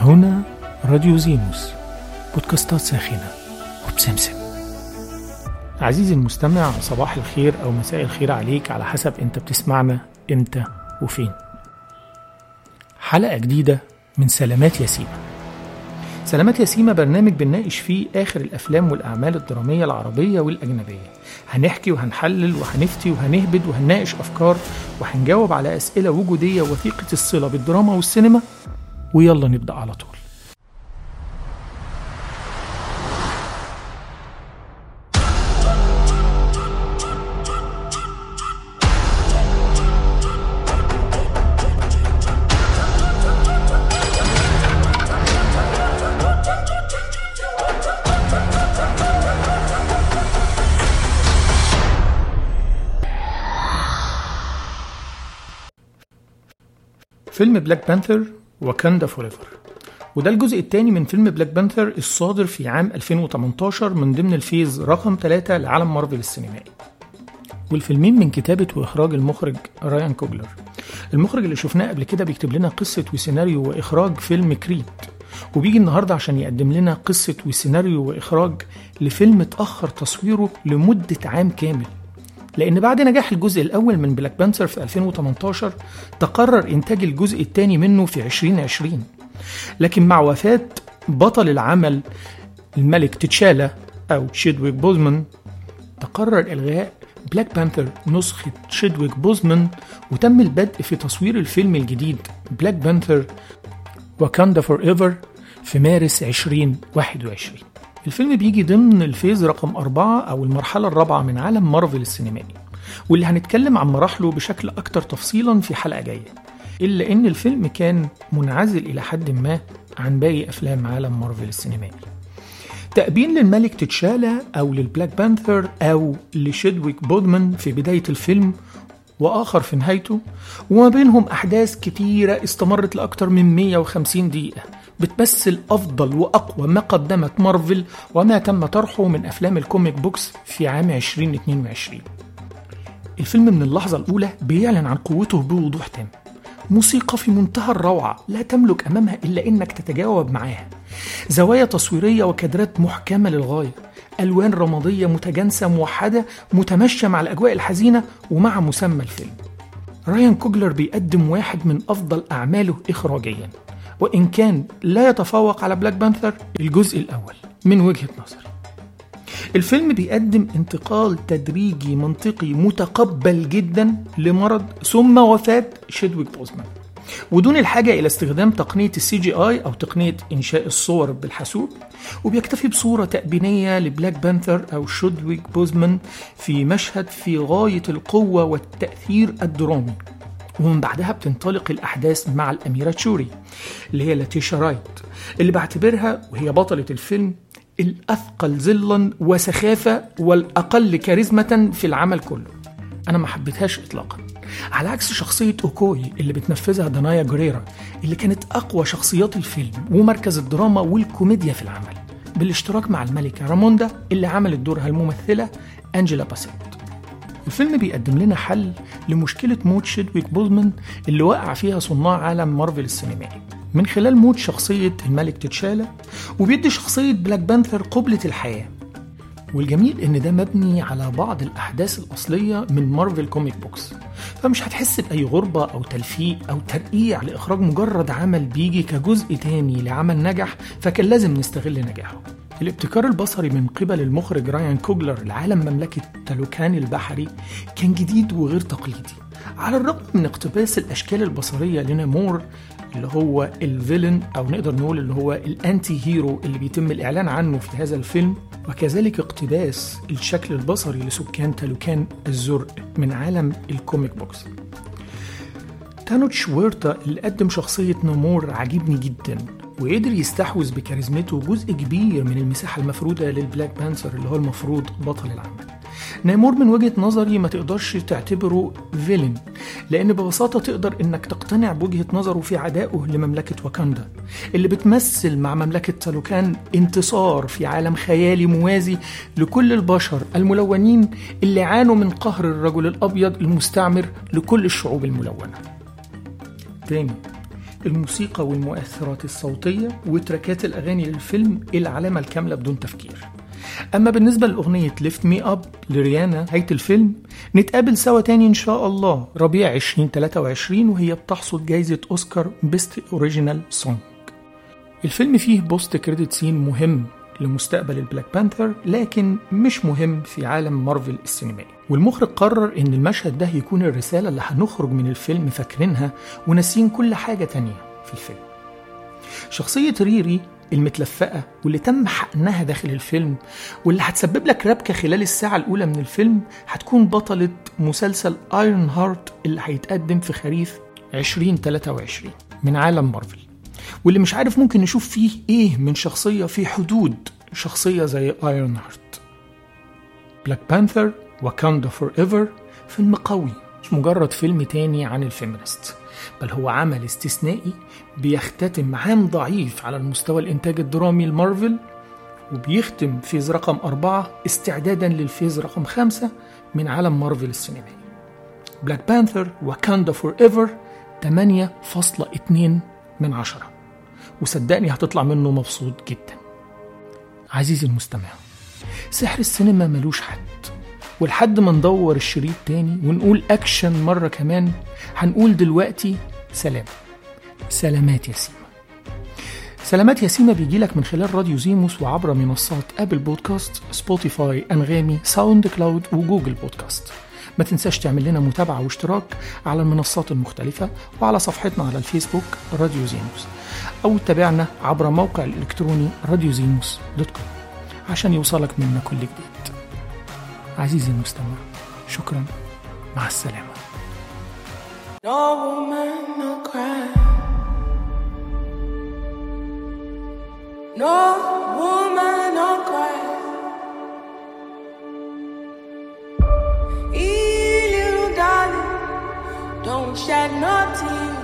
هنا راديو زينوس بودكاستات ساخنة وبسمسم. عزيزي المستمع صباح الخير أو مساء الخير عليك على حسب أنت بتسمعنا إمتى وفين. حلقة جديدة من سلامات ياسيمة سلامات ياسيمة برنامج بنناقش فيه آخر الأفلام والأعمال الدرامية العربية والأجنبية. هنحكي وهنحلل وهنفتي وهنهبد وهنناقش أفكار وهنجاوب على أسئلة وجودية وثيقة الصلة بالدراما والسينما. ويلا نبدأ على طول. فيلم بلاك بانثر واكاندا فوريفر وده الجزء الثاني من فيلم بلاك بانثر الصادر في عام 2018 من ضمن ال phase رقم 3 لعالم مارفل السينمائي. والفيلمين من كتابة وإخراج المخرج رايان كوجلر. المخرج اللي شفناه قبل كده بيكتب لنا قصة وسيناريو وإخراج فيلم كريد وبيجي النهاردة عشان يقدم لنا قصة وسيناريو وإخراج لفيلم اتأخر تصويره لمدة عام كامل. لأن بعد نجاح الجزء الأول من Black Panther في 2018 تقرر إنتاج الجزء الثاني منه في 2020 لكن مع وفاة بطل العمل الملك تتشالا أو تشيدويك بوزمان تقرر إلغاء Black Panther نسخة تشيدويك بوزمان وتم البدء في تصوير الفيلم الجديد Black Panther Wakanda Forever في مارس 2021 الفيلم بيجي ضمن ال Phase رقم أربعة أو المرحلة الرابعة من عالم مارفل السينمائي واللي هنتكلم عن مراحله بشكل أكتر تفصيلا في حلقة جاية إلا إن الفيلم كان منعزل إلى حد ما عن باقي أفلام عالم مارفل السينمائي. تأبين للملك تتشالا أو لل Black Panther أو لشيدويك بوزمان في بداية الفيلم وآخر في نهايته وما بينهم أحداث كتيرة استمرت لأكثر من 150 دقيقة بتمثل أفضل وأقوى ما قدمت مارفل وما تم طرحه من أفلام ال comic books في عام 2022 الفيلم من اللحظة الأولى بيعلن عن قوته بوضوح تام. موسيقى في منتهى الروعة لا تملك أمامها إلا إنك تتجاوب معاها. زوايا تصويرية وكادرات محكمة للغاية. ألوان رمادية متجانسة موحدة متمشية مع الأجواء الحزينة ومع مسمى الفيلم. رايان كوجلر بيقدم واحد من أفضل أعماله إخراجيا وإن كان لا يتفوق على Black Panther الجزء الأول من وجهة نظري. الفيلم بيقدم انتقال تدريجي منطقي متقبل جدا لمرض ثم وفاة شيدويك بوزمان. ودون الحاجة إلى استخدام تقنية ال CGI أو تقنية إنشاء الصور بالحاسوب وبيكتفي بصورة تأبينية ل Black Panther أو شيدويك بوزمان في مشهد في غاية القوة والتأثير الدرامي. ومن بعدها بتنطلق الأحداث مع الأميرة شوري اللي هي ليتيشا رايت اللي بعتبرها وهي بطلة الفيلم الأثقل ظلا وسخافة والأقل كاريزمة في العمل كله. أنا ما حبيتهاش إطلاقا. على عكس شخصية أوكوي اللي بتنفذها دانايا جوريرا اللي كانت أقوى شخصيات الفيلم ومركز الدراما والكوميديا في العمل بالاشتراك مع الملكة راموندا اللي عملت دورها الممثلة أنجيلا باسيت. الفيلم بيقدم لنا حل لمشكلة موت شيدويك بوزمان اللي وقع فيها صناع عالم مارفل السينمائي. من خلال موت شخصية الملك تتشالا وبيدي شخصية Black Panther قبلة الحياة. والجميل إن ده مبني على بعض الأحداث الأصلية من مارفل comic books فمش هتحس بأي غربة أو تلفيق أو ترقيع لإخراج مجرد عمل بيجي كجزء تاني لعمل نجح فكان لازم نستغل نجاحه. الابتكار البصري من قبل المخرج رايان كوجلر لعالم مملكة تالوكان البحري كان جديد وغير تقليدي. على الرغم من اقتباس الأشكال البصرية لنامور اللي هو ال villain أو نقدر نقول اللي هو ال anti-hero اللي بيتم الإعلان عنه في هذا الفيلم وكذلك اقتباس الشكل البصري لسكان تالوكان الزرق من عالم ال comic books. تينوتش ويرتا اللي قدم شخصية نامور عجبني جدا وقدر يستحوذ بكاريزمته جزء كبير من المساحة المفروضة لل Black Panther اللي هو المفروض بطل العمل نامور من وجهة نظري ما تقدرش تعتبره villain. لأن ببساطة تقدر إنك تقتنع بوجهة نظره في عدائه لمملكة واكاندا اللي بتمثل مع مملكة تالوكان انتصار في عالم خيالي موازي لكل البشر الملونين اللي عانوا من قهر الرجل الأبيض المستعمر لكل الشعوب الملونة. تاني الموسيقى والمؤثرات الصوتية وتراكات الأغاني للفيلم العلامة الكاملة بدون تفكير. أما بالنسبة لأغنية Lift Me Up لريانا نهاية الفيلم نتقابل سوا تاني إن شاء الله ربيع 2023 وهي بتحصد جايزة أوسكار Best Original Song الفيلم فيه post-credit scene مهم لمستقبل ال Black Panther لكن مش مهم في عالم مارفل السينمائي. والمخرج قرر إن المشهد ده يكون الرسالة اللي هنخرج من الفيلم فاكرينها وناسيين كل حاجة تانية في الفيلم. شخصية ريري المتلفقة واللي تم حقنها داخل الفيلم واللي هتسبب لك ربكة خلال الساعة الأولى من الفيلم هتكون بطلة مسلسل Ironheart اللي هيتقدم في خريف 2023 من عالم مارفل. واللي مش عارف ممكن نشوف فيه إيه من شخصية في حدود شخصية زي Ironheart Black Panther Wakanda Forever فيلم قوي مش مجرد فيلم تاني عن ال feminist. بل هو عمل استثنائي بيختتم عام ضعيف على المستوى الإنتاج الدرامي المارفل وبيختم Phase رقم أربعة استعدادا لل Phase رقم خمسة من عالم مارفل السينمائي. Black Panther Wakanda Forever 8.2 من عشرة. وصدقني هتطلع منه مبسوط جدا. عزيزي المستمع سحر السينما ملوش حد. ولحد ما ندور الشريط تاني ونقول أكشن مرة كمان هنقول دلوقتي سلام. سلامات يا سيما. سلامات يا سيما بيجي لك من خلال راديو زيموس وعبر منصات Apple Podcast Spotify Anghami SoundCloud و Google Podcast. ما تنساش تعمل لنا متابعة واشتراك على المنصات المختلفة وعلى صفحتنا على الفيسبوك راديو زيموس. أو تابعنا عبر موقع الإلكتروني راديو زيموس dot com عشان يوصلك منا كل جديد. عزيزي المستمع شكرا مع السلامة No woman, no cry. No woman, no cry. Ee, little darling, don't shed no tear. No